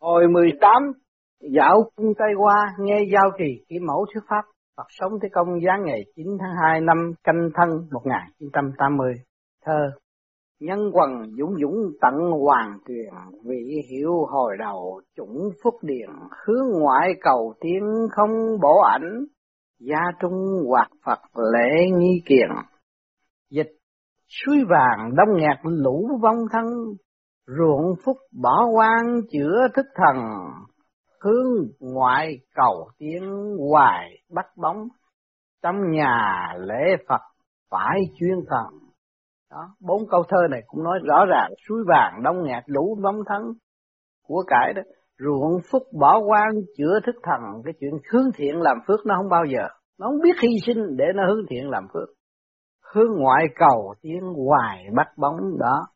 Hồi 18, dạo cung Tây qua nghe giao trì kỹ mẫu thuyết pháp, Phật sống thế công giáng ngày 9 tháng 2 năm canh thân 1980. Thơ Nhân quần dũng dũng tận hoàng truyền, vị hiệu hồi đầu chủng phúc điền, hướng ngoại cầu tiến không bổ ảnh, gia trung hoạt Phật lễ nghi kiền. Dịch suối vàng đông nghẹt lũ vong thân, ruộng phúc bỏ quan chữa thức thần, hướng ngoại cầu tiến hoài bắt bóng, trong nhà lễ Phật phải chuyên thần. Đó, bốn câu thơ này cũng nói rõ ràng suối vàng đông nghẹt đủ vong thân của cải đó. Ruộng phúc bỏ quan chữa thức thần cái chuyện hướng thiện làm phước nó không bao giờ. Nó không biết hy sinh để nó hướng thiện làm phước. Hướng ngoại cầu tiến hoài bắt bóng đó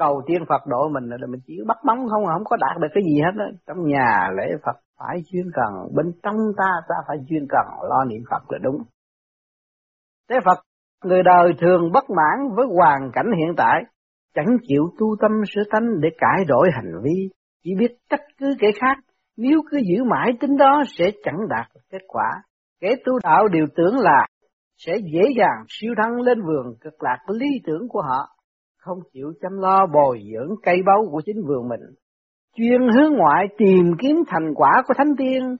cầu tiên Phật độ mình là mình chỉ bắt bóng không không có đạt được cái gì hết đó. trong nhà lễ Phật phải chuyên cần, bên trong ta ta phải chuyên cần, lo niệm Phật là đúng. Thế Phật, người đời thường bất mãn với hoàn cảnh hiện tại, chẳng chịu tu tâm sửa tánh để cải đổi hành vi, chỉ biết trách cứ kẻ khác. Nếu cứ giữ mãi tính đó sẽ chẳng đạt được kết quả. Kẻ tu đạo đều tưởng là sẽ dễ dàng siêu thăng lên vườn cực lạc lý tưởng của họ không chịu chăm lo bồi dưỡng cây báu của chính vườn mình, chuyên hướng ngoại tìm kiếm thành quả của thánh tiên,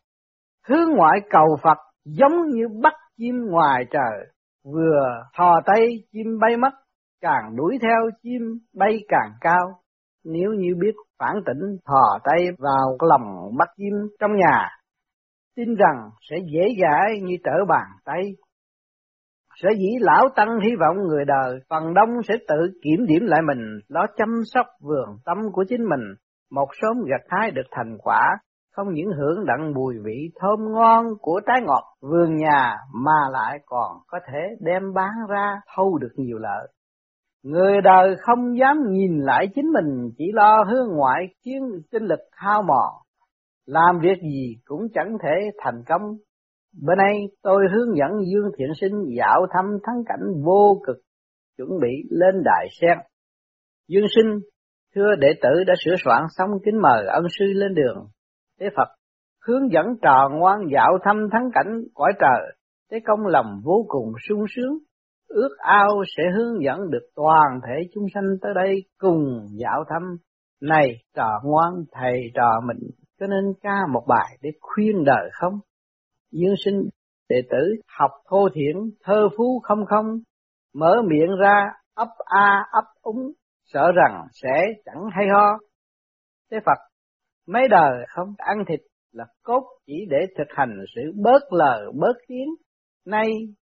hướng ngoại cầu Phật giống như bắt chim ngoài trời, vừa thò tay chim bay mất, càng đuổi theo chim bay càng cao. Nếu như biết phản tỉnh thò tay vào lòng bắt chim trong nhà, tin rằng sẽ dễ dãi như trở bàn tay Sở dĩ lão tăng hy vọng người đời phần đông sẽ tự kiểm điểm lại mình, lo chăm sóc vườn tâm của chính mình, một sớm gặt hái được thành quả, không những hưởng đặng mùi vị thơm ngon của trái ngọt vườn nhà mà lại còn có thể đem bán ra thâu được nhiều lợi. Người đời không dám nhìn lại chính mình, chỉ lo hướng ngoại khiến tinh lực hao mòn. Làm việc gì cũng chẳng thể thành công Bữa nay tôi hướng dẫn Dương Thiện Sinh dạo thăm thắng cảnh vô cực, chuẩn bị lên đại sen. Dương Sinh, thưa đệ tử đã sửa soạn xong kính mời ân sư lên đường. Thế Phật hướng dẫn trò ngoan dạo thăm thắng cảnh cõi trời, thế công lòng vô cùng sung sướng, ước ao sẽ hướng dẫn được toàn thể chúng sanh tới đây cùng dạo thăm. Này trò ngoan thầy trò mình, cho nên ca một bài để khuyên đời không? Dương sinh đệ tử học thô thiển, thơ phú không không, mở miệng ra, ấp a, ấp úng, sợ rằng sẽ chẳng hay ho. Thế Phật, mấy đời không ăn thịt là cốt chỉ để thực hành sự bớt lời, bớt tiếng. Nay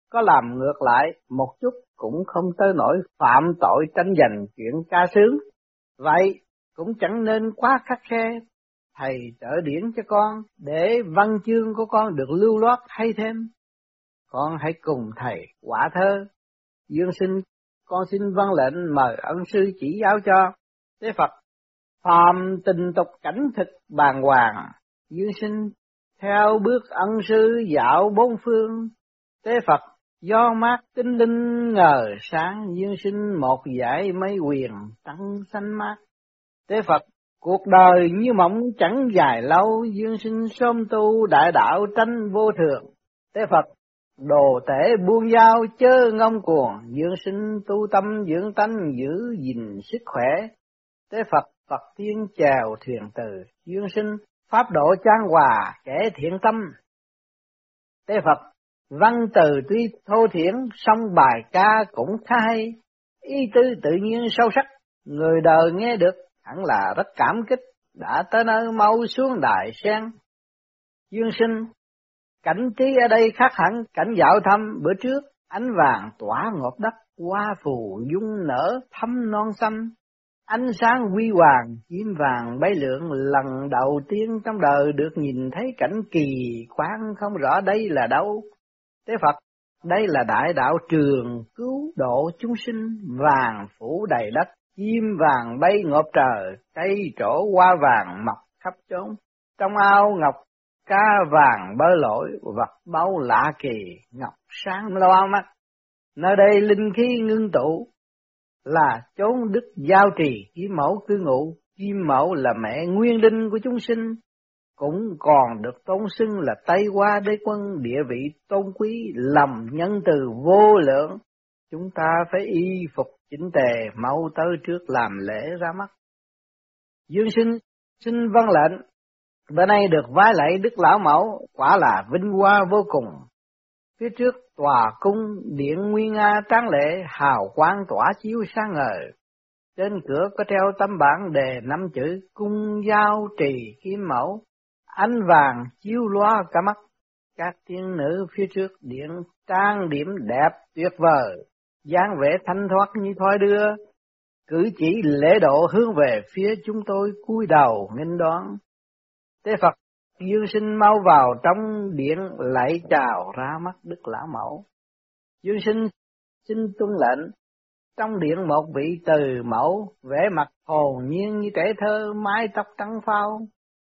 có làm ngược lại một chút cũng không tới nỗi phạm tội tranh giành chuyện ca sướng. Vậy cũng chẳng nên quá khắc khe thầy trợ điển cho con để văn chương của con được lưu loát hay thêm. Con hãy cùng thầy quả thơ. Dương sinh, con xin văn lệnh mời ân sư chỉ giáo cho. Thế Phật, phàm tình tục cảnh thực bàn hoàng. Dương sinh, theo bước ân sư dạo bốn phương. Thế Phật, do mát tinh linh ngờ sáng dương sinh một giải mấy quyền tăng xanh mát. Thế Phật Cuộc đời như mộng chẳng dài lâu, dương sinh sớm tu đại đạo tranh vô thường. Thế Phật, đồ tể buông dao chớ ngông cuồng, dương sinh tu tâm dưỡng tánh giữ gìn sức khỏe. Thế Phật, Phật tiên chèo thuyền từ, dương sinh pháp độ trang hòa kẻ thiện tâm. Tế Phật, văn từ tuy thô thiển, song bài ca cũng khá hay, ý tư tự nhiên sâu sắc, người đời nghe được hẳn là rất cảm kích, đã tới nơi mau xuống đại sen. Dương sinh, cảnh trí ở đây khác hẳn cảnh dạo thăm bữa trước, ánh vàng tỏa ngọt đất, hoa phù dung nở thắm non xanh, ánh sáng huy hoàng, chim vàng bay lượn lần đầu tiên trong đời được nhìn thấy cảnh kỳ quán không rõ đây là đâu. Thế Phật, đây là đại đạo trường cứu độ chúng sinh vàng phủ đầy đất, chim vàng bay ngộp trời, cây trổ hoa vàng mọc khắp chốn. Trong ao ngọc cá vàng bơi lội, vật báu lạ kỳ, ngọc sáng loa mắt. Nơi đây linh khí ngưng tụ, là chốn đức giao trì chỉ mẫu cư ngụ, chim Mẫu là mẹ nguyên linh của chúng sinh, cũng còn được tôn xưng là Tây Hoa Đế Quân địa vị tôn quý, lầm nhân từ vô lượng. Chúng ta phải y phục chỉnh tề, mau tới trước làm lễ ra mắt. Dương sinh xin văn lệnh, bữa nay được vái lạy Đức Lão Mẫu, quả là vinh hoa vô cùng. Phía trước tòa cung điện Nguyên Nga tráng lệ, hào quang tỏa chiếu sáng ngời. Trên cửa có treo tấm bảng đề năm chữ cung giao trì kim mẫu, ánh vàng chiếu loa cả mắt. Các tiên nữ phía trước điện trang điểm đẹp tuyệt vời, dáng vẻ thanh thoát như thoi đưa, cử chỉ lễ độ hướng về phía chúng tôi cúi đầu nghênh đón. Tế Phật Dương sinh mau vào trong điện lạy chào ra mắt Đức Lão Mẫu. Dương sinh xin tuân lệnh, trong điện một vị từ mẫu, vẽ mặt hồn nhiên như trẻ thơ, mái tóc trắng phao,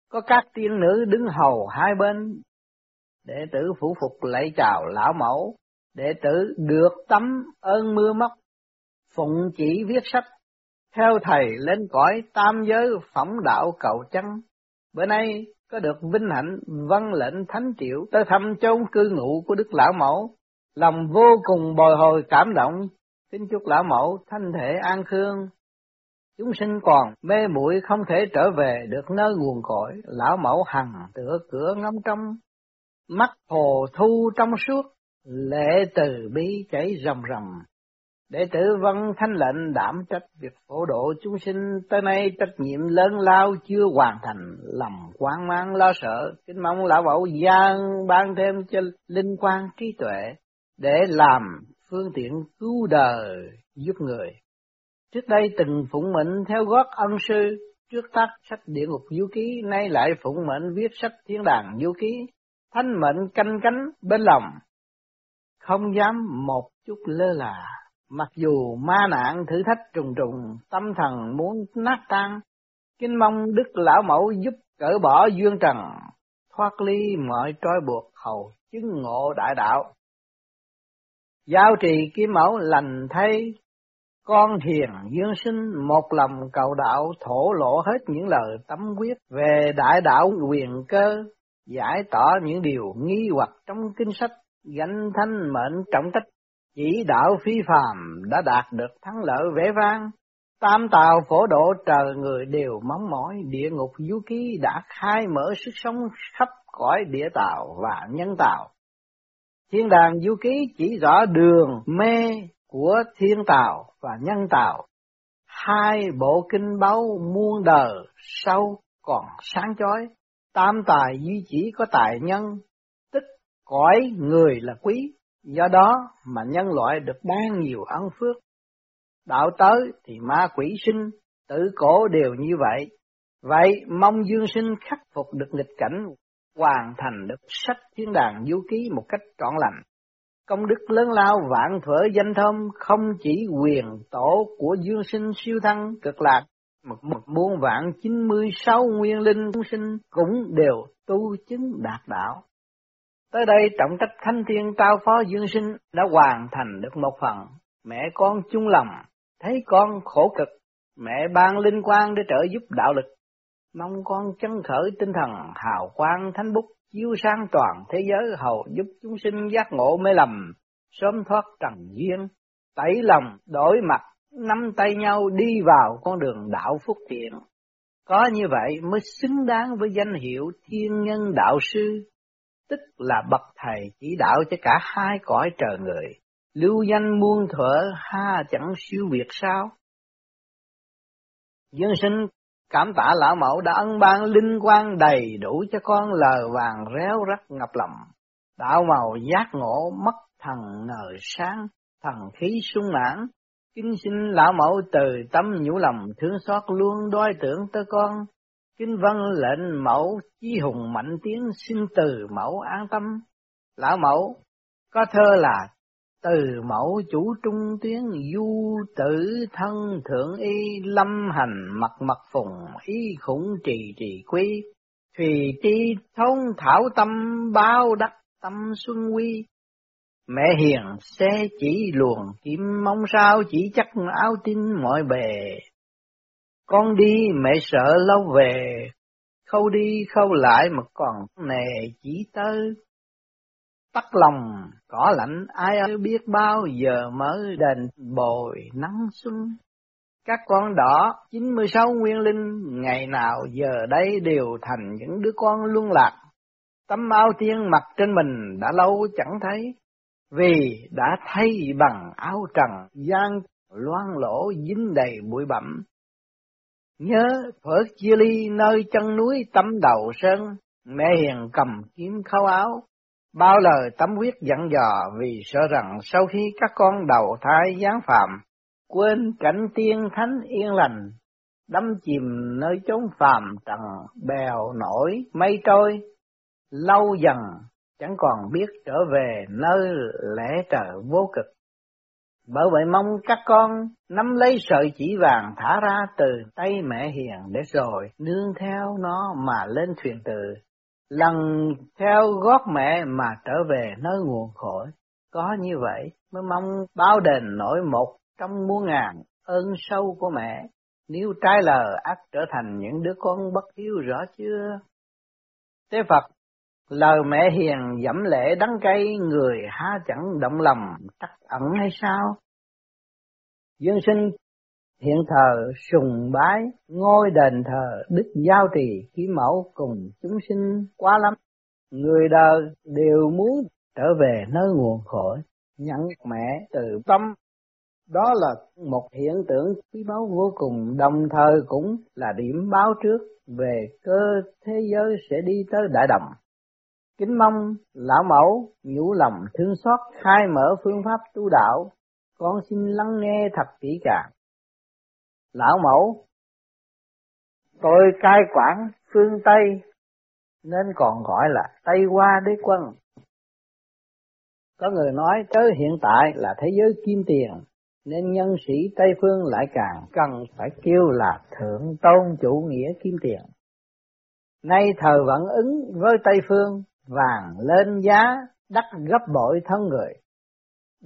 có các tiên nữ đứng hầu hai bên. Đệ tử phủ phục lạy chào Lão Mẫu, đệ tử được tấm ơn mưa móc, phụng chỉ viết sách, theo thầy lên cõi tam giới phẩm đạo cầu chân. Bữa nay có được vinh hạnh vâng lệnh thánh triệu tới thăm chốn cư ngụ của Đức Lão Mẫu, lòng vô cùng bồi hồi cảm động, kính chúc Lão Mẫu thanh thể an khương. Chúng sinh còn mê muội không thể trở về được nơi nguồn cội, Lão Mẫu hằng tựa cửa ngắm trong, mắt hồ thu trong suốt, lễ từ bi chảy rầm rầm, Đệ tử vân thanh lệnh đảm trách việc phổ độ chúng sinh. Tới nay trách nhiệm lớn lao chưa hoàn thành, lầm quan mang lo sợ, kính mong lão bảo gian ban thêm cho linh quan trí tuệ để làm phương tiện cứu đời giúp người. Trước đây từng phụng mệnh theo gót ân sư, trước tác sách địa ngục du ký, nay lại phụng mệnh viết sách thiên đàng du ký, thanh mệnh canh cánh bên lòng, không dám một chút lơ là Mặc dù ma nạn thử thách trùng trùng, tâm thần muốn nát tan, kính mong Đức Lão Mẫu giúp cởi bỏ duyên trần, thoát ly mọi trói buộc hầu chứng ngộ đại đạo. Giao trì kim mẫu lành thay, con hiền dương sinh một lòng cầu đạo thổ lộ hết những lời tâm quyết về đại đạo quyền cơ, giải tỏ những điều nghi hoặc trong kinh sách, gánh thanh mệnh trọng trách chỉ đạo phi phàm đã đạt được thắng lợi vẻ vang, tam tàu phổ độ trời người đều mong mỏi, địa ngục du ký đã khai mở sức sống khắp cõi địa tàu và nhân tàu. Thiên đàng du ký chỉ rõ đường mê của thiên tàu và nhân tàu. Hai bộ kinh báu muôn đời sâu còn sáng chói, tam tài duy chỉ có tài nhân, cõi người là quý, Do đó mà nhân loại được ban nhiều ân phước. Đạo tới thì ma quỷ sinh, tử cổ đều như vậy. Vậy mong dương sinh khắc phục được nghịch cảnh, hoàn thành được sách thiên đàng du ký một cách trọn lành. Công đức lớn lao vạn thuở danh thơm không chỉ quyền tổ của dương sinh siêu thăng cực lạc, một một muôn vạn chín mươi sáu nguyên linh sinh cũng đều tu chứng đạt đạo. Tới đây trọng trách thánh thiên trao phó dương sinh đã hoàn thành được một phần. Mẹ con chung lòng, thấy con khổ cực, mẹ ban linh quan để trợ giúp đạo lực. Mong con chân khởi tinh thần hào quang thánh bút chiếu sáng toàn thế giới hầu giúp chúng sinh giác ngộ mê lầm, sớm thoát trần duyên, tẩy lòng đổi mặt, nắm tay nhau đi vào con đường đạo phúc thiện. Có như vậy mới xứng đáng với danh hiệu thiên nhân đạo sư tức là bậc thầy chỉ đạo cho cả hai cõi trời người, lưu danh muôn thuở ha chẳng siêu việt sao? dân sinh cảm tạ lão mẫu đã ân ban linh quan đầy đủ cho con lờ vàng réo rắt ngập lòng, đạo màu giác ngộ mất thần ngờ sáng, thần khí sung mãn, kính xin lão mẫu từ tâm nhũ lòng thương xót luôn đôi tưởng tới con, Kinh văn lệnh mẫu chí hùng mạnh tiếng xin từ mẫu an tâm. Lão mẫu, có thơ là, từ mẫu chủ trung tuyến du tử thân thượng y, lâm hành mặt mặt phùng, y khủng trì trì quy. Thùy tri thông thảo tâm, bao đắc tâm xuân quy. Mẹ hiền, xe chỉ luồng, kim mong sao chỉ chắc áo tin mọi bề. Con đi mẹ sợ lâu về, khâu đi khâu lại mà còn nề chỉ tới. Tắt lòng, cỏ lạnh ai ơi biết bao giờ mới đền bồi nắng xuân. Các con đỏ 96 nguyên linh ngày nào giờ đây đều thành những đứa con luân lạc. Tấm áo tiên mặc trên mình đã lâu chẳng thấy, vì đã thay bằng áo trần gian loan lỗ dính đầy bụi bặm. Nhớ phở chia ly nơi chân núi tấm đầu sơn, mẹ hiền cầm kiếm khâu áo, bao lời tấm huyết dặn dò vì sợ rằng sau khi các con đầu thai giáng phạm, quên cảnh tiên thánh yên lành, đắm chìm nơi chốn phàm trần bèo nổi mây trôi, lâu dần chẳng còn biết trở về nơi lẽ trời vô cực. Bởi vậy mong các con nắm lấy sợi chỉ vàng thả ra từ tay mẹ hiền để rồi nương theo nó mà lên thuyền từ, lần theo gót mẹ mà trở về nơi nguồn khổ. Có như vậy mới mong báo đền nổi một trong muôn ngàn ơn sâu của mẹ, nếu trái lờ ác trở thành những đứa con bất hiếu rõ chưa? thế Phật, lời mẹ hiền dẫm lễ đắng cay, người há chẳng động lòng tắc ẩn hay sao? Dương sinh hiện thờ sùng bái ngôi đền thờ đức giao trì khí mẫu cùng chúng sinh quá lắm người đời đều muốn trở về nơi nguồn khỏi nhận mẹ từ tâm đó là một hiện tượng quý báu vô cùng, đồng thời cũng là điểm báo trước về cơ thế giới sẽ đi tới đại đồng. Kính mong lão mẫu nhủ lòng thương xót khai mở phương pháp tu đạo, con xin lắng nghe thật kỹ càng. Lão mẫu, tôi cai quản phương Tây nên còn gọi là Tây Hoa Đế Quân. Có người nói tới hiện tại là thế giới kim tiền, nên nhân sĩ Tây Phương lại càng cần phải kêu là thượng tôn chủ nghĩa kim tiền. Nay thờ vẫn ứng với Tây Phương, vàng lên giá đắt gấp bội thân người.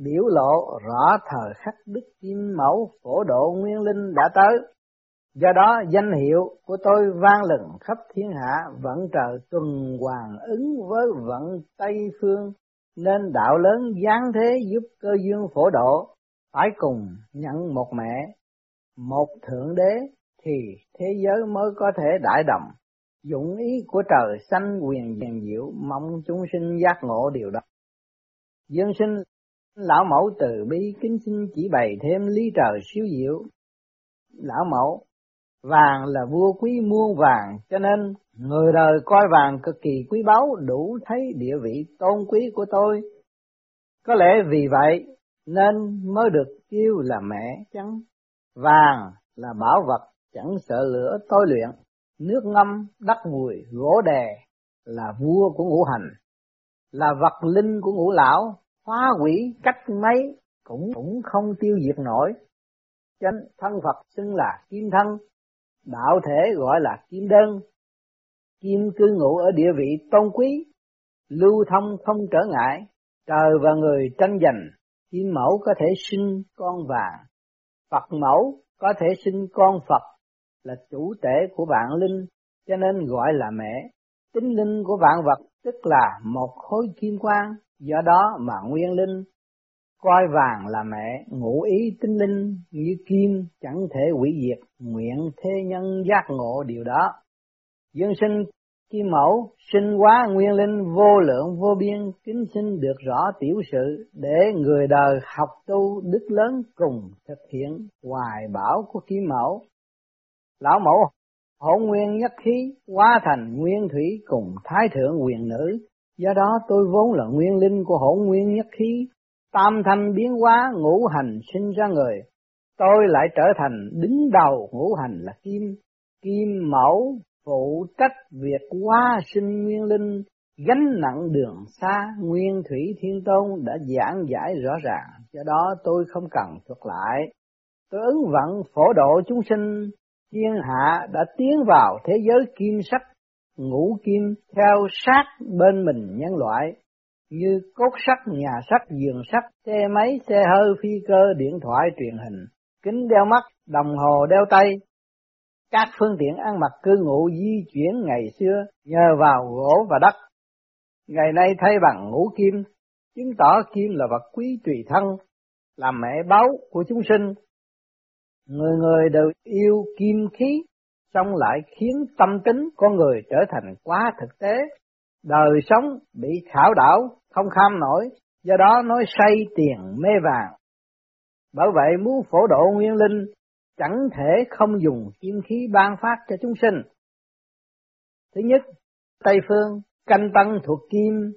Biểu lộ rõ thời khắc Đức Kim Mẫu phổ độ Nguyên Linh đã tới. Do đó danh hiệu của tôi vang lừng khắp thiên hạ vẫn trời tuần hoàn ứng với vận Tây Phương nên đạo lớn giáng thế giúp cơ dương phổ độ phải cùng nhận một mẹ, một thượng đế thì thế giới mới có thể đại đồng. Dụng ý của trời xanh quyền diền diệu mong chúng sinh giác ngộ điều đó. Dương sinh lão mẫu từ bi kính xin chỉ bày thêm lý trời siêu diệu. Lão mẫu vàng là vua quý muôn vàng cho nên người đời coi vàng cực kỳ quý báu đủ thấy địa vị tôn quý của tôi. Có lẽ vì vậy nên mới được kêu là mẹ trắng. Vàng là bảo vật chẳng sợ lửa tối luyện, nước ngâm đất mùi gỗ đè là vua của ngũ hành, là vật linh của ngũ lão, hóa quỷ cách mấy cũng cũng không tiêu diệt nổi. Chánh thân Phật xưng là kim thân, đạo thể gọi là kim đơn, kim cư ngụ ở địa vị tôn quý, lưu thông không trở ngại, trời và người tranh giành Kim mẫu có thể sinh con vàng, Phật mẫu có thể sinh con Phật là chủ thể của vạn linh, cho nên gọi là mẹ. Tính linh của vạn vật tức là một khối kim quang, do đó mà nguyên linh coi vàng là mẹ, ngụ ý tinh linh như kim chẳng thể hủy diệt, nguyện thế nhân giác ngộ điều đó. Dương sinh Kim mẫu sinh hóa nguyên linh vô lượng vô biên kính sinh được rõ tiểu sự để người đời học tu đức lớn cùng thực hiện hoài bảo của kim mẫu. Lão mẫu hỗn nguyên nhất khí hóa thành nguyên thủy cùng thái thượng quyền nữ, do đó tôi vốn là nguyên linh của hỗn nguyên nhất khí, tam thanh biến hóa ngũ hành sinh ra người, tôi lại trở thành đứng đầu ngũ hành là kim, kim mẫu phụ trách việc hóa sinh nguyên linh gánh nặng đường xa nguyên thủy thiên tôn đã giảng giải rõ ràng. Do đó tôi không cần thuật lại. Tôi ứng vận phổ độ chúng sinh thiên hạ đã tiến vào thế giới kim sắc ngũ kim theo sát bên mình nhân loại như cốt sắt, nhà sắt, giường sắt, xe máy, xe hơi, phi cơ, điện thoại, truyền hình, kính đeo mắt, đồng hồ đeo tay, các phương tiện ăn mặc cư ngụ di chuyển ngày xưa nhờ vào gỗ và đất. Ngày nay thay bằng ngũ kim, chứng tỏ kim là vật quý tùy thân, là mẹ báu của chúng sinh. Người người đều yêu kim khí, xong lại khiến tâm tính con người trở thành quá thực tế, đời sống bị khảo đảo, không kham nổi, do đó nói say tiền mê vàng. Bởi vậy muốn phổ độ nguyên linh chẳng thể không dùng kim khí ban phát cho chúng sinh. Thứ nhất, Tây phương canh tăng thuộc kim,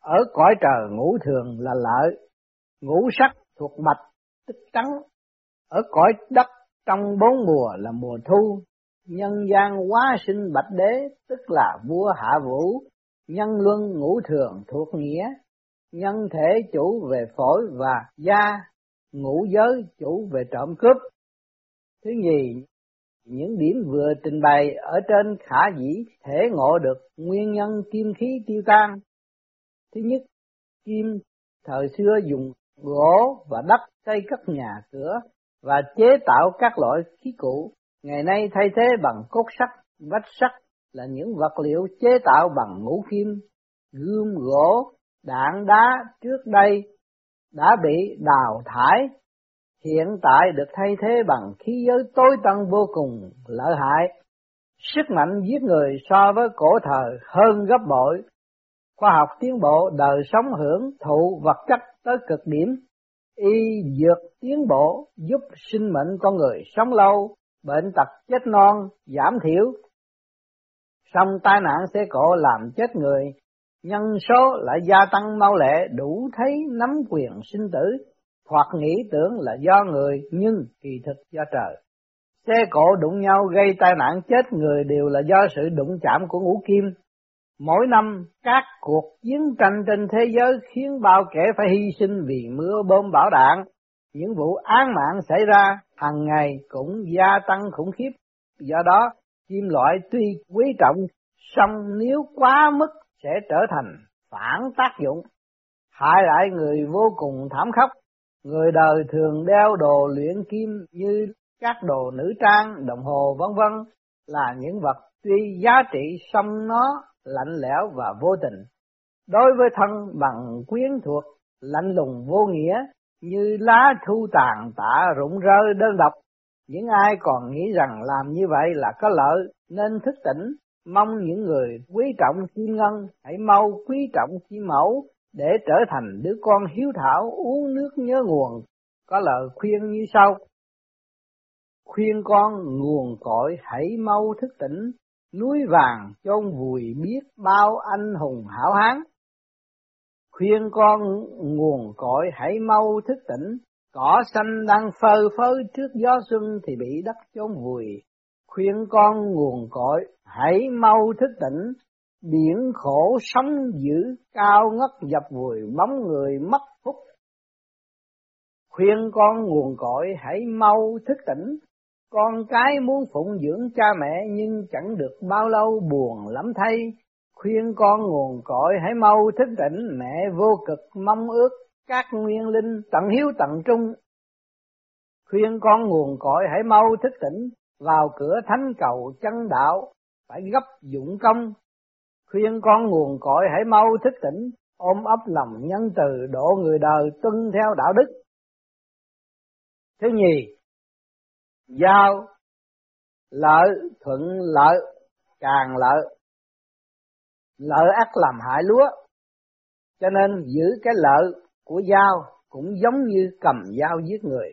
ở cõi trời ngũ thường là lợi, ngũ sắc thuộc mạch tức trắng, ở cõi đất trong bốn mùa là mùa thu, nhân gian hóa sinh bạch đế tức là vua hạ vũ, nhân luân ngũ thường thuộc nghĩa, nhân thể chủ về phổi và da, ngũ giới chủ về trộm cướp. Thứ nhì, những điểm vừa trình bày ở trên khả dĩ thể ngộ được nguyên nhân kim khí tiêu tan. Thứ nhất, kim thời xưa dùng gỗ và đất xây cất nhà cửa và chế tạo các loại khí cụ, ngày nay thay thế bằng cốt sắt, vách sắt là những vật liệu chế tạo bằng ngũ kim, gươm gỗ, đạn đá trước đây đã bị đào thải hiện tại được thay thế bằng khí giới tối tân vô cùng lợi hại, sức mạnh giết người so với cổ thời hơn gấp bội. Khoa học tiến bộ đời sống hưởng thụ vật chất tới cực điểm, y dược tiến bộ giúp sinh mệnh con người sống lâu, bệnh tật chết non giảm thiểu. Song tai nạn xe cộ làm chết người, nhân số lại gia tăng mau lẹ đủ thấy nắm quyền sinh tử hoặc nghĩ tưởng là do người nhưng kỳ thực do trời. Xe cộ đụng nhau gây tai nạn chết người đều là do sự đụng chạm của ngũ kim. Mỗi năm các cuộc chiến tranh trên thế giới khiến bao kẻ phải hy sinh vì mưa bom bão đạn. Những vụ án mạng xảy ra hàng ngày cũng gia tăng khủng khiếp. Do đó, kim loại tuy quý trọng, song nếu quá mức sẽ trở thành phản tác dụng, hại lại người vô cùng thảm khốc. Người đời thường đeo đồ luyện kim như các đồ nữ trang, đồng hồ vân vân là những vật tuy giá trị song nó lạnh lẽo và vô tình. Đối với thân bằng quyến thuộc, lạnh lùng vô nghĩa như lá thu tàn tạ rụng rơi đơn độc. Những ai còn nghĩ rằng làm như vậy là có lợi nên thức tỉnh, mong những người quý trọng kim ngân hãy mau quý trọng kim mẫu để trở thành đứa con hiếu thảo uống nước nhớ nguồn, có lời khuyên như sau. Khuyên con nguồn cội hãy mau thức tỉnh, núi vàng chôn vùi biết bao anh hùng hảo hán. Khuyên con nguồn cội hãy mau thức tỉnh, cỏ xanh đang phơ phới trước gió xuân thì bị đất chôn vùi. Khuyên con nguồn cội hãy mau thức tỉnh, biển khổ sóng dữ cao ngất dập vùi bóng người mất phúc khuyên con nguồn cội hãy mau thức tỉnh con cái muốn phụng dưỡng cha mẹ nhưng chẳng được bao lâu buồn lắm thay. Khuyên con nguồn cội hãy mau thức tỉnh mẹ vô cực mong ước các nguyên linh tận hiếu tận trung. Khuyên con nguồn cội hãy mau thức tỉnh vào cửa thánh cầu chân đạo phải gấp dụng công. Khuyên con nguồn cội hãy mau thức tỉnh, ôm ấp lòng nhân từ độ người đời tuân theo đạo đức. Thứ nhì, giao lợi thuận lợi càng lợi. Lợi ác làm hại lúa. Cho nên giữ cái lợi của dao cũng giống như cầm dao giết người.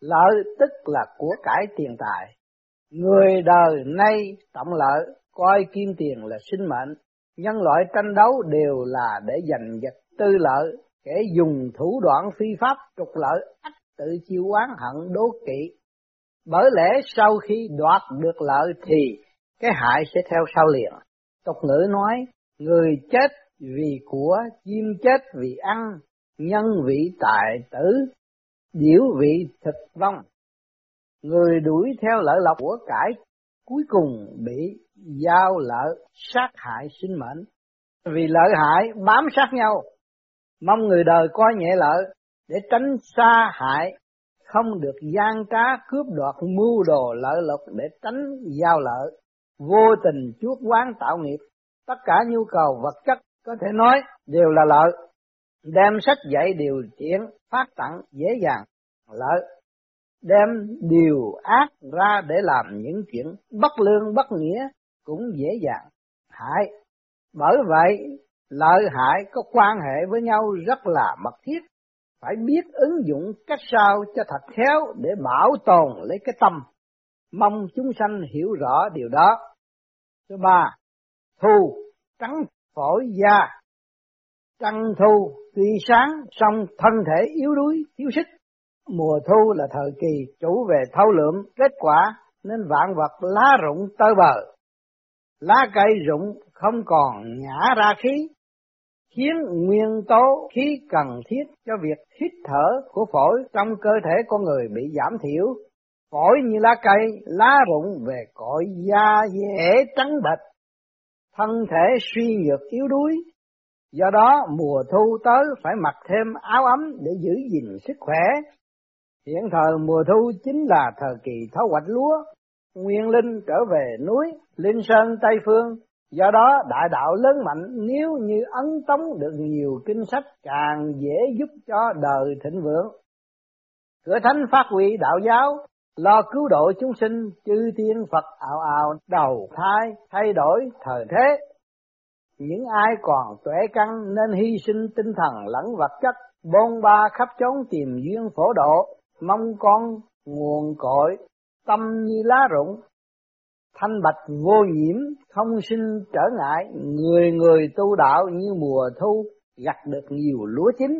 Lợi tức là của cải tiền tài. Người đời nay tổng lợi coi kim tiền là sinh mệnh. Nhân loại tranh đấu đều là để giành giật tư lợi, kẻ dùng thủ đoạn phi pháp trục lợi ắt tự chịu oán hận đố kỵ. Bởi lẽ sau khi đoạt được lợi thì cái hại sẽ theo sau liền. Tục ngữ nói, người chết vì của, chim chết vì ăn, nhân vị tài tử, điểu vị thực vong. Người đuổi theo lợi lộc của cải cuối cùng bị giao lợi sát hại sinh mệnh vì lợi hại bám sát nhau mong người đời coi nhẹ lợi để tránh xa hại không được gian trá cướp đoạt mưu đồ lợi lộc để tránh giao lợi, vô tình chuốc quán tạo nghiệp. Tất cả nhu cầu vật chất có thể nói đều là lợi. Đem sách dạy điều chuyển phát tặng dễ dàng lợi. Đem điều ác ra để làm những chuyện bất lương bất nghĩa cũng dễ dàng hại. Bởi vậy, lợi hại có quan hệ với nhau rất là mật thiết phải biết ứng dụng cách sao cho thật khéo để bảo tồn lấy cái tâm. Mong chúng sanh hiểu rõ điều đó. Thứ ba, thu trắng phổi da. Trăng thu tuy sáng song thân thể yếu đuối, thiếu sức. Mùa thu là thời kỳ chủ về thâu lượm kết quả nên vạn vật lá rụng tơi bờ. Lá cây rụng không còn nhả ra khí, khiến nguyên tố khí cần thiết cho việc hít thở của phổi trong cơ thể con người bị giảm thiểu. Phổi như lá cây, lá rụng về cội da dễ trắng bệch, thân thể suy nhược yếu đuối. Do đó mùa thu tới phải mặc thêm áo ấm để giữ gìn sức khỏe. Hiện thời mùa thu chính là thời kỳ thu hoạch lúa, nguyên linh trở về núi, linh sơn Tây Phương, Do đó đại đạo lớn mạnh nếu như ấn tống được nhiều kinh sách càng dễ giúp cho đời thịnh vượng. Cửa thánh phát huy đạo giáo, lo cứu độ chúng sinh, chư thiên Phật ảo ảo đầu thai, thay đổi thời thế. Những ai còn tuệ căn nên hy sinh tinh thần lẫn vật chất, bôn ba khắp chốn tìm duyên phổ độ, mong con nguồn cội, tâm như lá rụng, thanh bạch vô nhiễm, không sinh trở ngại, người người tu đạo như mùa thu, gặt được nhiều lúa chín.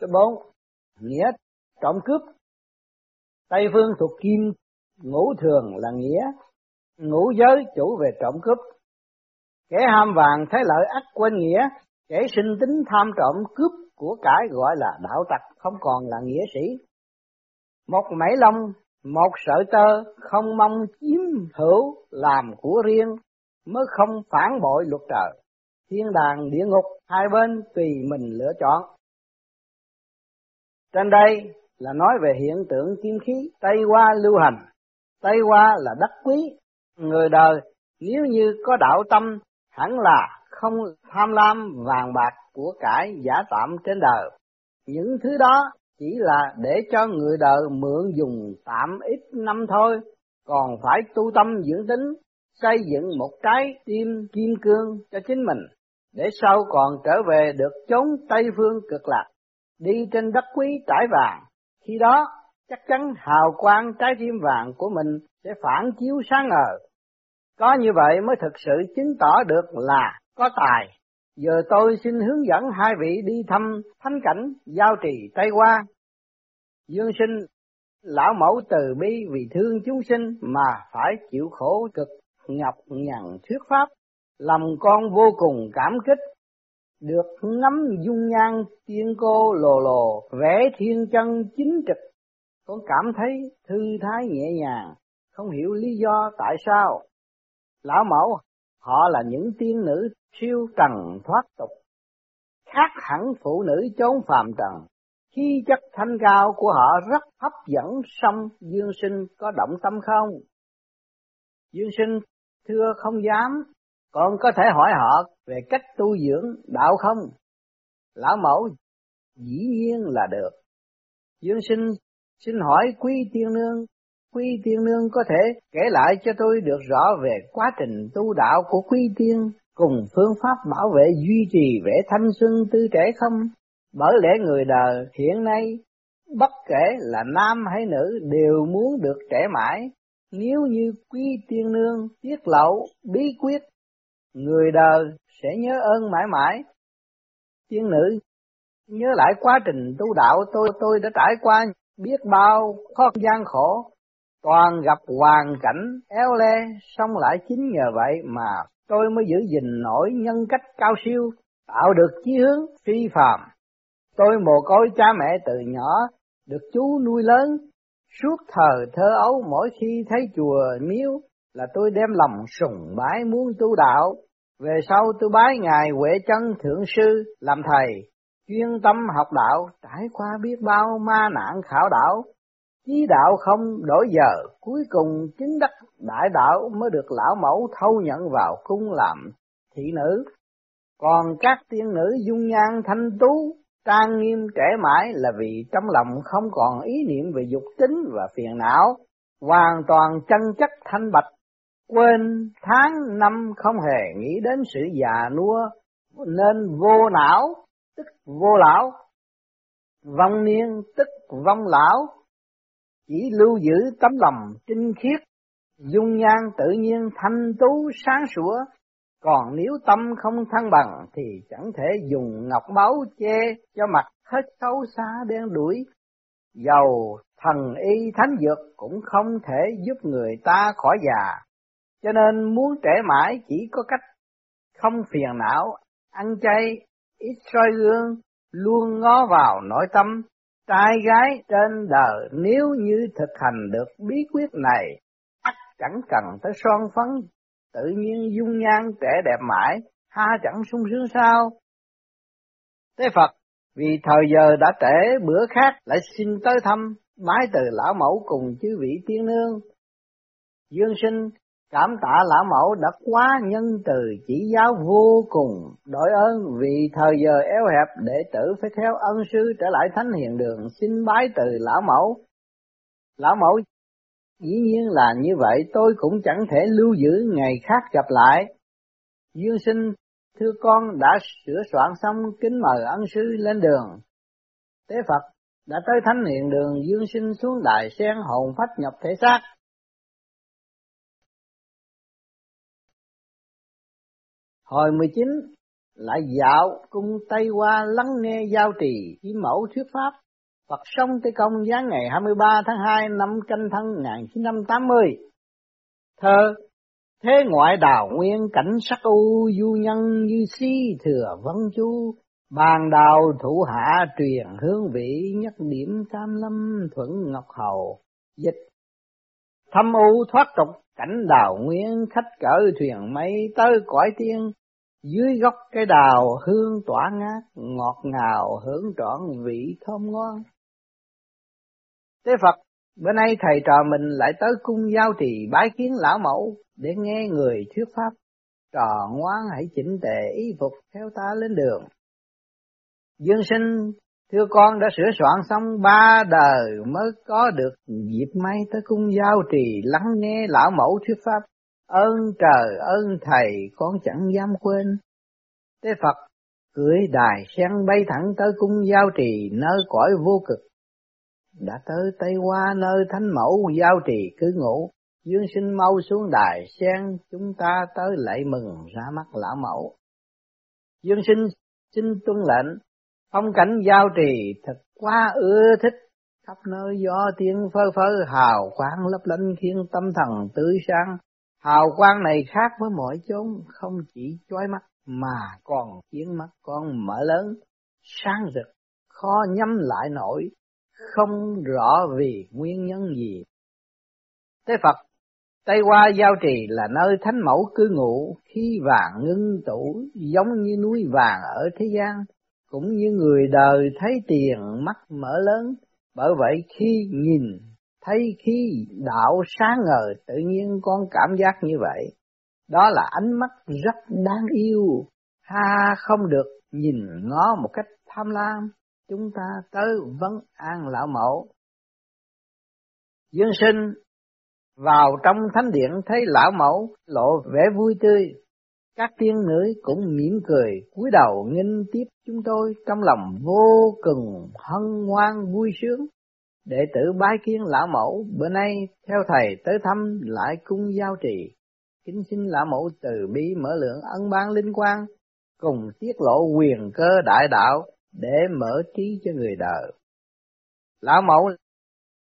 Số bốn Nghĩa trộm cướp Tây phương thuộc kim, ngũ thường là nghĩa, ngũ giới chủ về trộm cướp. Kẻ ham vàng thấy lợi ắt quên nghĩa, kẻ sinh tính tham trộm cướp của cải gọi là đạo tặc, không còn là nghĩa sĩ. Một mảy lông một sợi tơ không mong chiếm hữu làm của riêng mới không phản bội luật trời. Thiên đàng địa ngục hai bên tùy mình lựa chọn. Trên đây là nói về hiện tượng kim khí Tây Hoa lưu hành. Tây Hoa là đất quý, người đời nếu như có đạo tâm hẳn là không tham lam vàng bạc của cải giả tạm trên đời. Những thứ đó chỉ là để cho người đời mượn dùng tạm ít năm thôi, còn phải tu tâm dưỡng tính, xây dựng một cái tim kim cương cho chính mình, để sau còn trở về được chốn Tây phương cực lạc, đi trên đất quý trải vàng. Khi đó, chắc chắn hào quang trái tim vàng của mình sẽ phản chiếu sáng ngời. Có như vậy mới thực sự chứng tỏ được là có tài. Giờ tôi xin hướng dẫn hai vị đi thăm thánh cảnh giao trì Tây Hoa. Dương sinh lão mẫu từ bi vì thương chúng sinh mà phải chịu khổ cực nhọc nhằn thuyết pháp, lòng con vô cùng cảm kích, được ngắm dung nhan tiên cô lồ lồ, vẽ thiên chân chính trực, con cảm thấy thư thái nhẹ nhàng, không hiểu lý do tại sao. Lão mẫu, họ là những tiên nữ siêu trần thoát tục, khác hẳn phụ nữ chốn phàm trần, khi chất thanh cao của họ rất hấp dẫn song Dương Sinh có động tâm không? Dương Sinh thưa không dám, còn có thể hỏi họ về cách tu dưỡng đạo không? Lão mẫu dĩ nhiên là được. Dương Sinh xin hỏi quý tiên nương, quý tiên nương có thể kể lại cho tôi được rõ về quá trình tu đạo của quý tiên cùng phương pháp bảo vệ duy trì vẻ thanh xuân tươi trẻ không? Bởi lẽ người đời hiện nay, bất kể là nam hay nữ đều muốn được trẻ mãi, nếu như quý tiên nương tiết lộ bí quyết, người đời sẽ nhớ ơn mãi mãi. Tiên nữ nhớ lại quá trình tu đạo tôi tôi đã trải qua biết bao khó gian khổ, toàn gặp hoàn cảnh éo le, xong lại chính nhờ vậy mà tôi mới giữ gìn nổi nhân cách cao siêu, tạo được chí hướng phi phàm. Tôi mồ côi cha mẹ từ nhỏ, được chú nuôi lớn, suốt thời thơ ấu mỗi khi thấy chùa miếu là tôi đem lòng sùng bái muốn tu đạo. Về sau tôi bái Ngài Huệ Chân Thượng Sư làm thầy, chuyên tâm học đạo, trải qua biết bao ma nạn khảo đạo, chí đạo không đổi giờ, cuối cùng chứng đắc đại đạo mới được lão mẫu thâu nhận vào cung làm thị nữ. Còn các tiên nữ dung nhan thanh tú, trang nghiêm trẻ mãi là vì trong lòng không còn ý niệm về dục tính và phiền não, hoàn toàn chân chất thanh bạch, quên tháng năm không hề nghĩ đến sự già nua, nên vô não, tức vô lão, vong niên tức vong lão, chỉ lưu giữ tấm lòng trinh khiết, dung nhan tự nhiên thanh tú sáng sủa, còn nếu tâm không thăng bằng thì chẳng thể dùng ngọc báu che cho mặt hết xấu xa đen đuổi. Dầu thần y thánh dược cũng không thể giúp người ta khỏi già, cho nên muốn trẻ mãi chỉ có cách không phiền não, ăn chay, ít soi gương, luôn ngó vào nội tâm, trai gái trên đời nếu như thực hành được bí quyết này, ắt chẳng cần tới son phấn, tự nhiên dung nhan trẻ đẹp mãi, ha chẳng sung sướng sao? Thế Phật, vì thời giờ đã trễ bữa khác lại xin tới thăm, mái từ lão mẫu cùng chư vị tiên nương. Dương sinh Cảm tạ lão mẫu đã quá nhân từ chỉ giáo vô cùng, đội ơn vì thời giờ eo hẹp đệ tử phải theo ân sư trở lại thánh hiền đường xin bái từ lão mẫu. Lão mẫu dĩ nhiên là như vậy tôi cũng chẳng thể lưu giữ ngày khác gặp lại. Dương sinh, thưa con đã sửa soạn xong kính mời ân sư lên đường. Tế Phật đã tới thánh hiện đường dương sinh xuống đài sen hồn phách nhập thể xác Hồi 19 lại dạo cung Tây qua lắng nghe giao trì ý mẫu thuyết pháp. Phật sông Tây Công giáng ngày 23 tháng 2 năm canh thân 1980. Thơ, Thế ngoại đào nguyên cảnh sắc u du nhân như si thừa vấn chu, Bàn đào thủ hạ truyền hương vị nhất điểm cam lâm thuận ngọc hầu, dịch Thâm u thoát tục, cảnh đào nguyên, khách cỡ thuyền mây tới cõi tiên. Dưới gốc cây đào, hương tỏa ngát, ngọt ngào hưởng trọn vị thơm ngon. Thế Phật, bữa nay thầy trò mình lại tới cung giao trì bái kiến lão mẫu để nghe người thuyết pháp. Trò ngoan hãy chỉnh tề y phục theo ta lên đường. Dương sinh thưa con đã sửa soạn xong ba đời mới có được dịp may tới cung giao trì lắng nghe lão mẫu thuyết pháp. Ơn trời, ơn thầy, con chẳng dám quên. Thế Phật cưỡi đài sen bay thẳng tới cung giao trì nơi cõi vô cực. Đã tới Tây Hoa nơi thánh mẫu giao trì cứ ngủ dương sinh mau xuống đài sen, chúng ta tới lạy mừng ra mắt lão mẫu. Dương sinh, xin tuân lệnh phong cảnh giao trì thật quá ưa thích. Khắp nơi gió tiếng phơ phơ hào quang lấp lánh khiến tâm thần tươi sáng. Hào quang này khác với mọi chốn, không chỉ chói mắt mà còn khiến mắt con mở lớn, sáng rực, khó nhắm lại nổi, không rõ vì nguyên nhân gì. thế Phật, Tây qua giao trì là nơi thánh mẫu cư ngụ, khi vàng ngưng tủ giống như núi vàng ở thế gian, cũng như người đời thấy tiền mắt mở lớn, bởi vậy khi nhìn thấy khi đạo sáng ngời tự nhiên con cảm giác như vậy. Đó là ánh mắt rất đáng yêu, ha không được nhìn ngó một cách tham lam, chúng ta tới vấn an lão mẫu. Dương sinh vào trong thánh điện thấy lão mẫu lộ vẻ vui tươi, các tiên nữ cũng mỉm cười cúi đầu nghinh tiếp chúng tôi trong lòng vô cùng hân hoan vui sướng Đệ tử bái kiến lão mẫu, bữa nay theo thầy tới thăm lại cung giao trì. Kính xin lão mẫu từ bi mở lượng ân ban linh quan, cùng tiết lộ quyền cơ đại đạo để mở trí cho người đời. Lão mẫu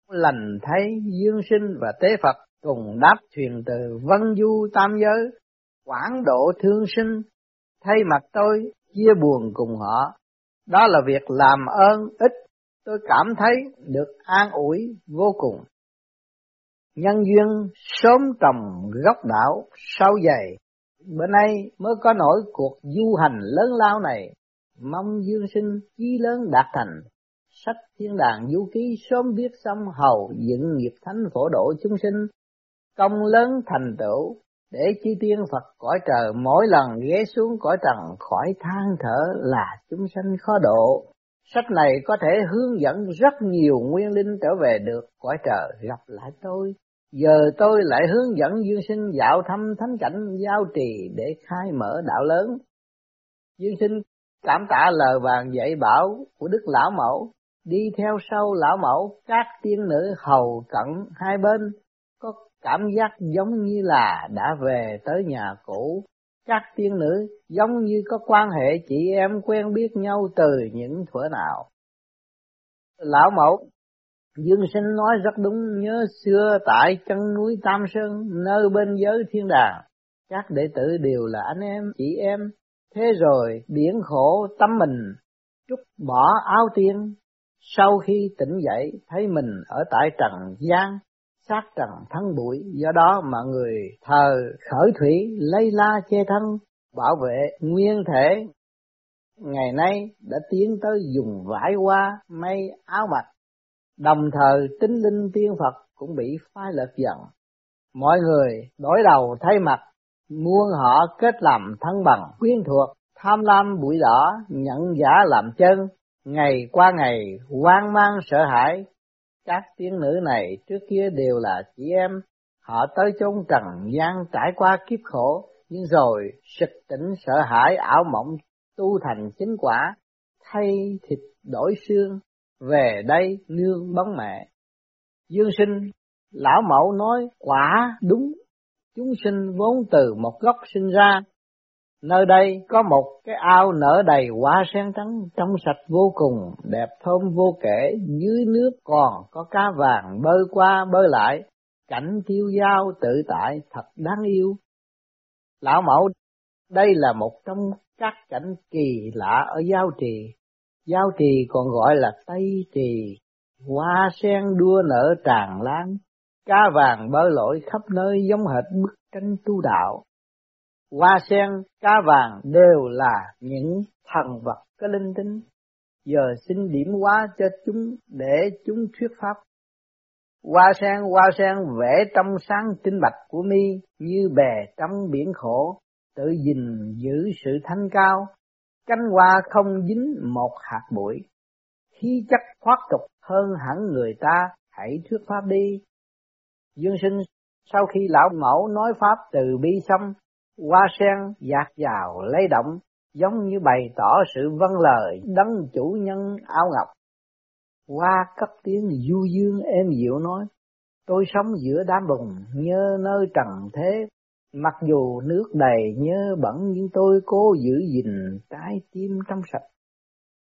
lành thấy dương sinh và tế Phật cùng đáp thuyền từ vân du tam giới, quảng độ thương sinh, thay mặt tôi chia buồn cùng họ. Đó là việc làm ơn ích tôi cảm thấy được an ủi vô cùng. Nhân duyên sớm trồng gốc đạo sau dày, bữa nay mới có nổi cuộc du hành lớn lao này, mong dương sinh chí lớn đạt thành. Sách thiên đàng du ký sớm viết xong hầu dựng nghiệp thánh phổ độ chúng sinh, công lớn thành tựu để chi tiên Phật cõi trời mỗi lần ghé xuống cõi trần khỏi than thở là chúng sanh khó độ. Sách này có thể hướng dẫn rất nhiều nguyên linh trở về được cõi trời gặp lại tôi. Giờ tôi lại hướng dẫn dương sinh dạo thăm thánh cảnh giao trì để khai mở đạo lớn. Dương sinh cảm tạ lời vàng dạy bảo của Đức Lão Mẫu, đi theo sau Lão Mẫu các tiên nữ hầu cận hai bên, cảm giác giống như là đã về tới nhà cũ. Các tiên nữ giống như có quan hệ chị em quen biết nhau từ những thuở nào. Lão mẫu, Dương sinh nói rất đúng nhớ xưa tại chân núi Tam Sơn, nơi bên giới thiên đàng, các đệ tử đều là anh em, chị em thế rồi biển khổ tâm mình, trút bỏ áo tiên sau khi tỉnh dậy, thấy mình ở tại trần gian sát trần thân bụi. Do đó mà người thờ khởi thủy lây la che thân, bảo vệ nguyên thể, ngày nay đã tiến tới dùng vải hoa, may áo mặc. Đồng thời tinh linh tiên phật cũng bị phai lệch dần mọi người đối đầu thay mặt, muôn họ kết làm thân bằng, quyến thuộc, tham lam bụi đỏ nhận giả làm chân. Ngày qua ngày, hoang mang sợ hãi các tiên nữ này trước kia đều là chị em, họ tới chốn trần gian trải qua kiếp khổ, nhưng rồi sực tỉnh sợ hãi ảo mộng tu thành chính quả, thay thịt đổi xương, về đây nương bóng mẹ. Dương sinh, lão mẫu nói quả đúng, chúng sinh vốn từ một gốc sinh ra, Nơi đây có một cái ao nở đầy hoa sen trắng trong sạch vô cùng, đẹp thơm vô kể, dưới nước còn có cá vàng bơi qua bơi lại, cảnh tiêu dao tự tại thật đáng yêu. Lão mẫu, đây là một trong các cảnh kỳ lạ ở Giao Trì. Giao Trì còn gọi là Tây Trì, hoa sen đua nở tràn lan, cá vàng bơi lội khắp nơi giống hệt bức tranh tu đạo hoa sen, cá vàng đều là những thần vật có linh tính. Giờ xin điểm hóa cho chúng để chúng thuyết pháp. Hoa sen, hoa sen vẽ trong sáng tinh bạch của mi như bè trong biển khổ, tự gìn giữ sự thanh cao. Cánh hoa không dính một hạt bụi. Khí chất thoát tục hơn hẳn người ta, hãy thuyết pháp đi. Dương sinh sau khi lão mẫu nói pháp từ bi xong, Hoa sen dạt dào lay động, giống như bày tỏ sự vâng lời đấng chủ nhân áo ngọc. Hoa cất tiếng du dương êm dịu nói, tôi sống giữa đám bùn nhớ nơi trần thế, mặc dù nước đầy nhớ bẩn nhưng tôi cố giữ gìn trái tim trong sạch.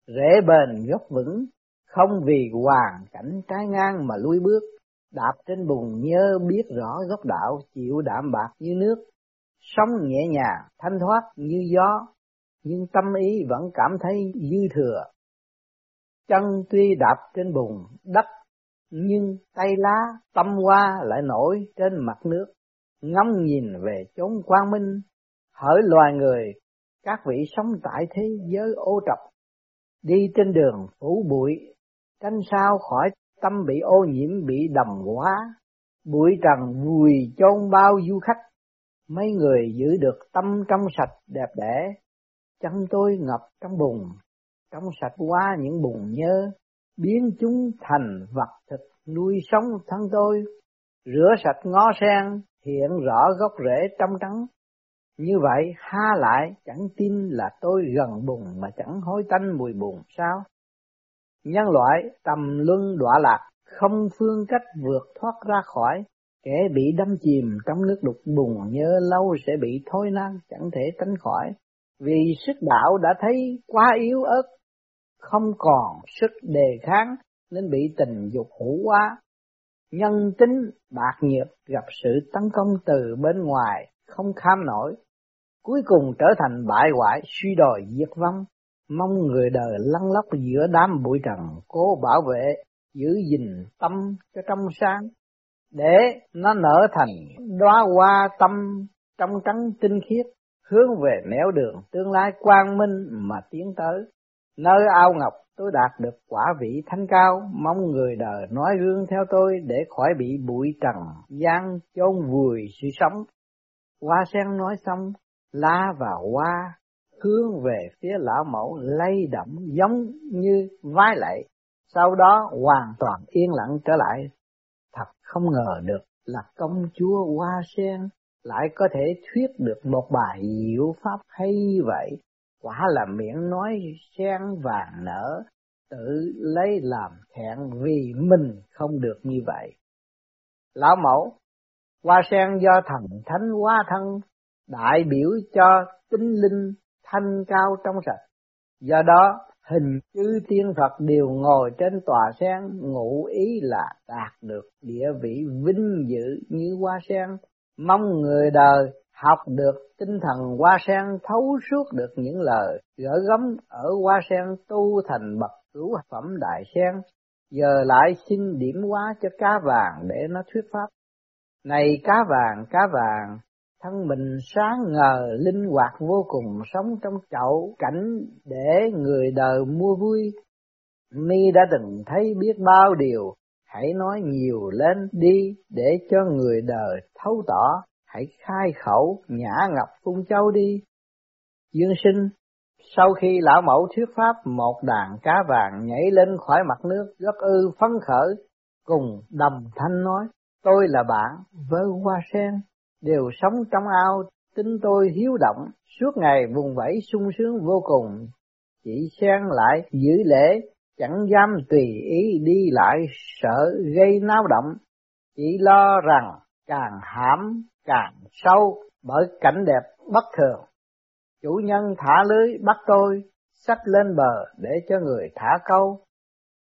Rễ bền gốc vững, không vì hoàn cảnh trái ngang mà lui bước, đạp trên bùn nhớ biết rõ gốc đạo chịu đạm bạc như nước sống nhẹ nhàng, thanh thoát như gió, nhưng tâm ý vẫn cảm thấy dư thừa. Chân tuy đạp trên bùn đất, nhưng tay lá tâm hoa lại nổi trên mặt nước, ngắm nhìn về chốn quang minh, hỡi loài người, các vị sống tại thế giới ô trọc, đi trên đường phủ bụi, tránh sao khỏi tâm bị ô nhiễm bị đầm hóa, bụi trần vùi chôn bao du khách mấy người giữ được tâm trong sạch đẹp đẽ, chân tôi ngập trong bùn, trong sạch qua những bùn nhơ, biến chúng thành vật thực nuôi sống thân tôi, rửa sạch ngó sen, hiện rõ gốc rễ trong trắng. Như vậy ha lại chẳng tin là tôi gần bùn mà chẳng hối tanh mùi buồn sao? Nhân loại tầm luân đọa lạc, không phương cách vượt thoát ra khỏi, Kẻ bị đâm chìm trong nước đục bùn nhớ lâu sẽ bị thôi nan chẳng thể tránh khỏi. Vì sức đạo đã thấy quá yếu ớt, không còn sức đề kháng nên bị tình dục hủ quá. Nhân tính bạc nhược gặp sự tấn công từ bên ngoài không kham nổi. Cuối cùng trở thành bại hoại suy đồi diệt vong, mong người đời lăn lóc giữa đám bụi trần cố bảo vệ giữ gìn tâm cho trong sáng để nó nở thành đóa hoa tâm trong trắng tinh khiết hướng về nẻo đường tương lai quang minh mà tiến tới. Nơi ao ngọc tôi đạt được quả vị thanh cao, mong người đời nói gương theo tôi để khỏi bị bụi trần, gian chôn vùi sự sống. Hoa sen nói xong, lá và hoa, hướng về phía lão mẫu lay động giống như vái lạy, sau đó hoàn toàn yên lặng trở lại. Thật không ngờ được là công chúa Hoa Sen lại có thể thuyết được một bài diệu pháp hay vậy. Quả là miệng nói sen vàng nở, tự lấy làm thẹn vì mình không được như vậy. Lão mẫu, hoa sen do thần thánh hóa thân, đại biểu cho tinh linh thanh cao trong sạch. Do đó, hình chư tiên Phật đều ngồi trên tòa sen, ngụ ý là đạt được địa vị vinh dự như hoa sen. Mong người đời học được tinh thần hoa sen thấu suốt được những lời gỡ gấm ở hoa sen tu thành bậc cứu phẩm đại sen. Giờ lại xin điểm hóa cho cá vàng để nó thuyết pháp. Này cá vàng, cá vàng, thân mình sáng ngời linh hoạt vô cùng, sống trong chậu cảnh để người đời mua vui. Mi đã từng thấy biết bao điều, hãy nói nhiều lên đi để cho người đời thấu tỏ. Hãy khai khẩu nhã ngập phun châu đi. Dương sinh, sau khi lão mẫu thuyết pháp, một đàn cá vàng nhảy lên khỏi mặt nước, rất ư phấn khởi, cùng đồng thanh nói, tôi là bạn với hoa sen đều sống trong ao, tính tôi hiếu động, suốt ngày vùng vẫy sung sướng vô cùng. Chỉ xen lại giữ lễ, chẳng dám tùy ý đi lại sợ gây náo động, chỉ lo rằng càng hãm càng sâu bởi cảnh đẹp bất thường. Chủ nhân thả lưới bắt tôi, xách lên bờ để cho người thả câu.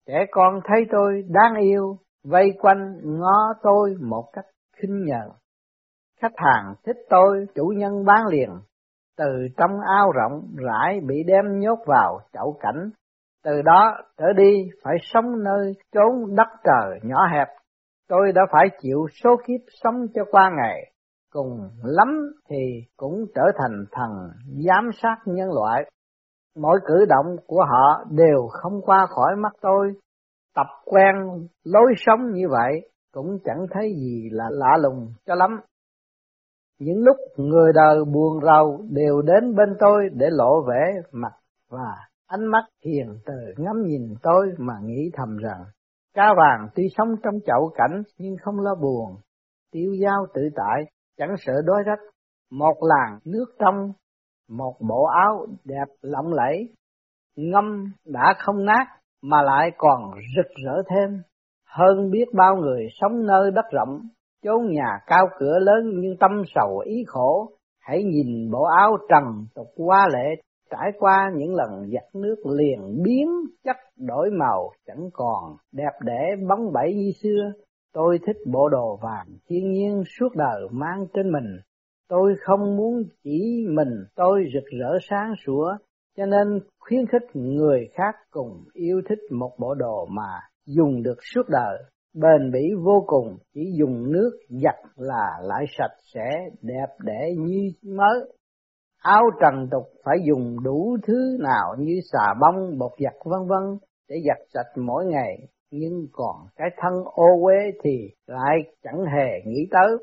Trẻ con thấy tôi đáng yêu, vây quanh ngó tôi một cách khinh nhờn. Khách hàng thích tôi, chủ nhân bán liền. Từ trong ao rộng rãi bị đem nhốt vào chậu cảnh. Từ đó trở đi phải sống nơi chốn đất trời nhỏ hẹp. Tôi đã phải chịu số kiếp sống cho qua ngày. Cùng lắm thì cũng trở thành thần giám sát nhân loại. Mỗi cử động của họ đều không qua khỏi mắt tôi. Tập quen lối sống như vậy cũng chẳng thấy gì là lạ lùng cho lắm. Những lúc người đời buồn rầu đều đến bên tôi để lộ vẻ mặt và ánh mắt hiền từ ngắm nhìn tôi mà nghĩ thầm rằng cá vàng tuy sống trong chậu cảnh nhưng không lo buồn, tiêu dao tự tại, chẳng sợ đói rách. Một làng nước trong, một bộ áo đẹp lộng lẫy, ngâm đã không nát mà lại còn rực rỡ thêm, hơn biết bao người sống nơi đất rộng chốn nhà cao cửa lớn nhưng tâm sầu ý khổ, hãy nhìn bộ áo trần tục qua lệ trải qua những lần giặt nước liền biến chất đổi màu chẳng còn đẹp đẽ bóng bẩy như xưa. Tôi thích bộ đồ vàng thiên nhiên suốt đời mang trên mình. Tôi không muốn chỉ mình tôi rực rỡ sáng sủa, cho nên khuyến khích người khác cùng yêu thích một bộ đồ mà dùng được suốt đời bền bỉ vô cùng, chỉ dùng nước giặt là lại sạch sẽ, đẹp đẽ như mới. Áo trần tục phải dùng đủ thứ nào như xà bông, bột giặt vân vân để giặt sạch mỗi ngày, nhưng còn cái thân ô uế thì lại chẳng hề nghĩ tới.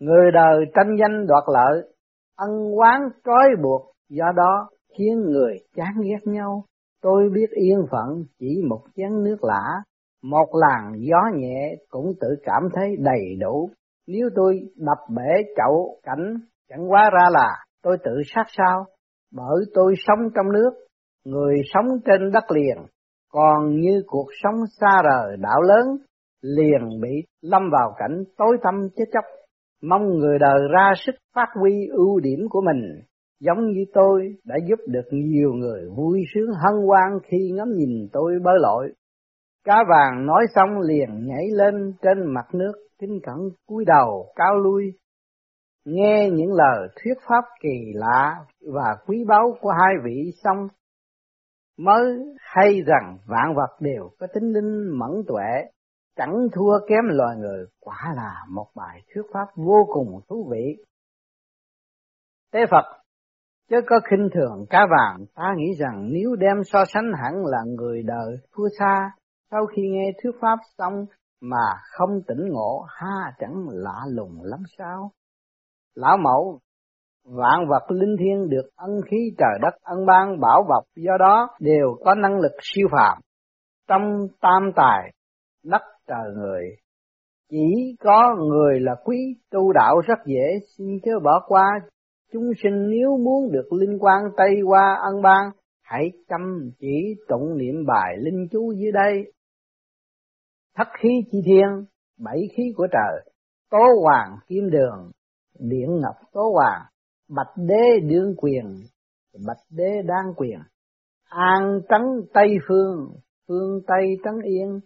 Người đời tranh danh đoạt lợi, ân oán trói buộc, do đó khiến người chán ghét nhau. Tôi biết yên phận chỉ một chén nước lã một làn gió nhẹ cũng tự cảm thấy đầy đủ. Nếu tôi đập bể chậu cảnh, chẳng quá ra là tôi tự sát sao, bởi tôi sống trong nước, người sống trên đất liền, còn như cuộc sống xa rời đảo lớn, liền bị lâm vào cảnh tối tăm chết chóc. Mong người đời ra sức phát huy ưu điểm của mình, giống như tôi đã giúp được nhiều người vui sướng hân hoan khi ngắm nhìn tôi bơi lội. Cá vàng nói xong liền nhảy lên trên mặt nước, kính cẩn cúi đầu cao lui, nghe những lời thuyết pháp kỳ lạ và quý báu của hai vị xong mới hay rằng vạn vật đều có tính linh mẫn tuệ, chẳng thua kém loài người, quả là một bài thuyết pháp vô cùng thú vị. Tế Phật Chớ có khinh thường cá vàng, ta nghĩ rằng nếu đem so sánh hẳn là người đời thua xa, sau khi nghe thuyết pháp xong mà không tỉnh ngộ, ha chẳng lạ lùng lắm sao? Lão mẫu, vạn vật linh thiêng được ân khí trời đất ân ban bảo bọc do đó đều có năng lực siêu phàm. Trong tam tài, đất trời người, chỉ có người là quý tu đạo rất dễ, xin chớ bỏ qua Chúng sinh nếu muốn được linh quan Tây qua ân ban, hãy chăm chỉ tụng niệm bài linh chú dưới đây. Thất khí chi thiên, bảy khí của trời, tố hoàng kim đường, điện ngọc tố hoàng, bạch đế đương quyền, bạch đế đang quyền, an trấn tây phương, phương tây trấn yên,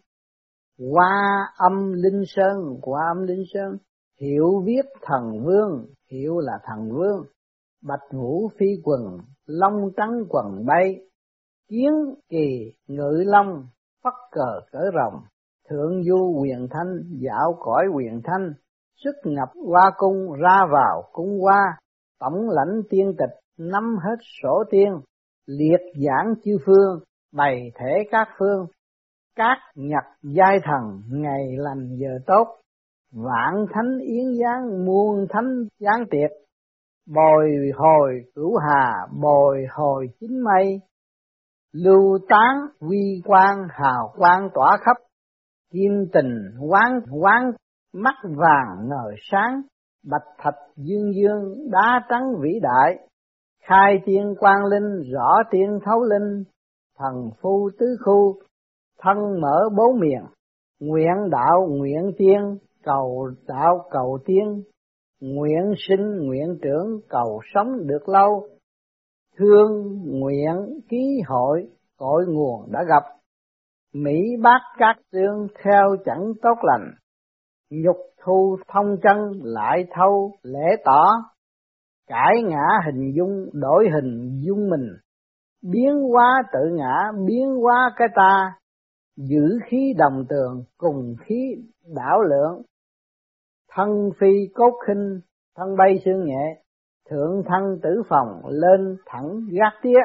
qua âm linh sơn, qua âm linh sơn, hiểu viết thần vương, hiểu là thần vương, bạch vũ phi quần, long trắng quần bay, kiến kỳ ngự long, phất cờ cỡ rồng, thượng du quyền thanh, dạo cõi quyền thanh, xuất nhập qua cung ra vào cung qua, tổng lãnh tiên tịch, nắm hết sổ tiên, liệt giảng chư phương, bày thể các phương, các nhật giai thần, ngày lành giờ tốt, vạn thánh yến giáng muôn thánh giáng tiệc, bồi hồi cửu hà bồi hồi chính mây lưu tán uy quang hào quang tỏa khắp kim tình quán quán, mắt vàng ngời sáng, bạch thạch dương dương, đá trắng vĩ đại. Khai tiên quang linh, rõ tiên thấu linh, thần phu tứ khu, thân mở bốn miệng nguyện đạo nguyện tiên, cầu đạo cầu tiên. Nguyện sinh nguyện trưởng, cầu sống được lâu. Thương nguyện ký hội, cội nguồn đã gặp mỹ bác các tương theo chẳng tốt lành. Nhục thu thông chân lại thâu lễ tỏ. Cải ngã hình dung đổi hình dung mình. Biến hóa tự ngã biến hóa cái ta. Giữ khí đồng tường cùng khí đảo lượng thân phi cốt khinh, thân bay xương nhẹ, thượng thân tử phòng lên thẳng gác tía.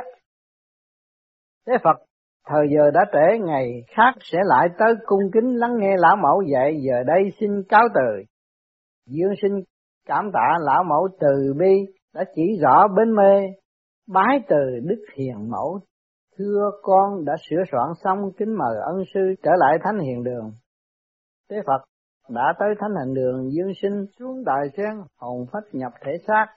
Thế Phật thời giờ đã trễ ngày khác sẽ lại tới cung kính lắng nghe lão mẫu dạy giờ đây xin cáo từ. Dương sinh cảm tạ lão mẫu từ bi đã chỉ rõ bên mê, bái từ đức hiền mẫu. Thưa con đã sửa soạn xong kính mời ân sư trở lại thánh hiền đường. Thế Phật đã tới thánh hành đường dương sinh xuống đại sen hồn phách nhập thể xác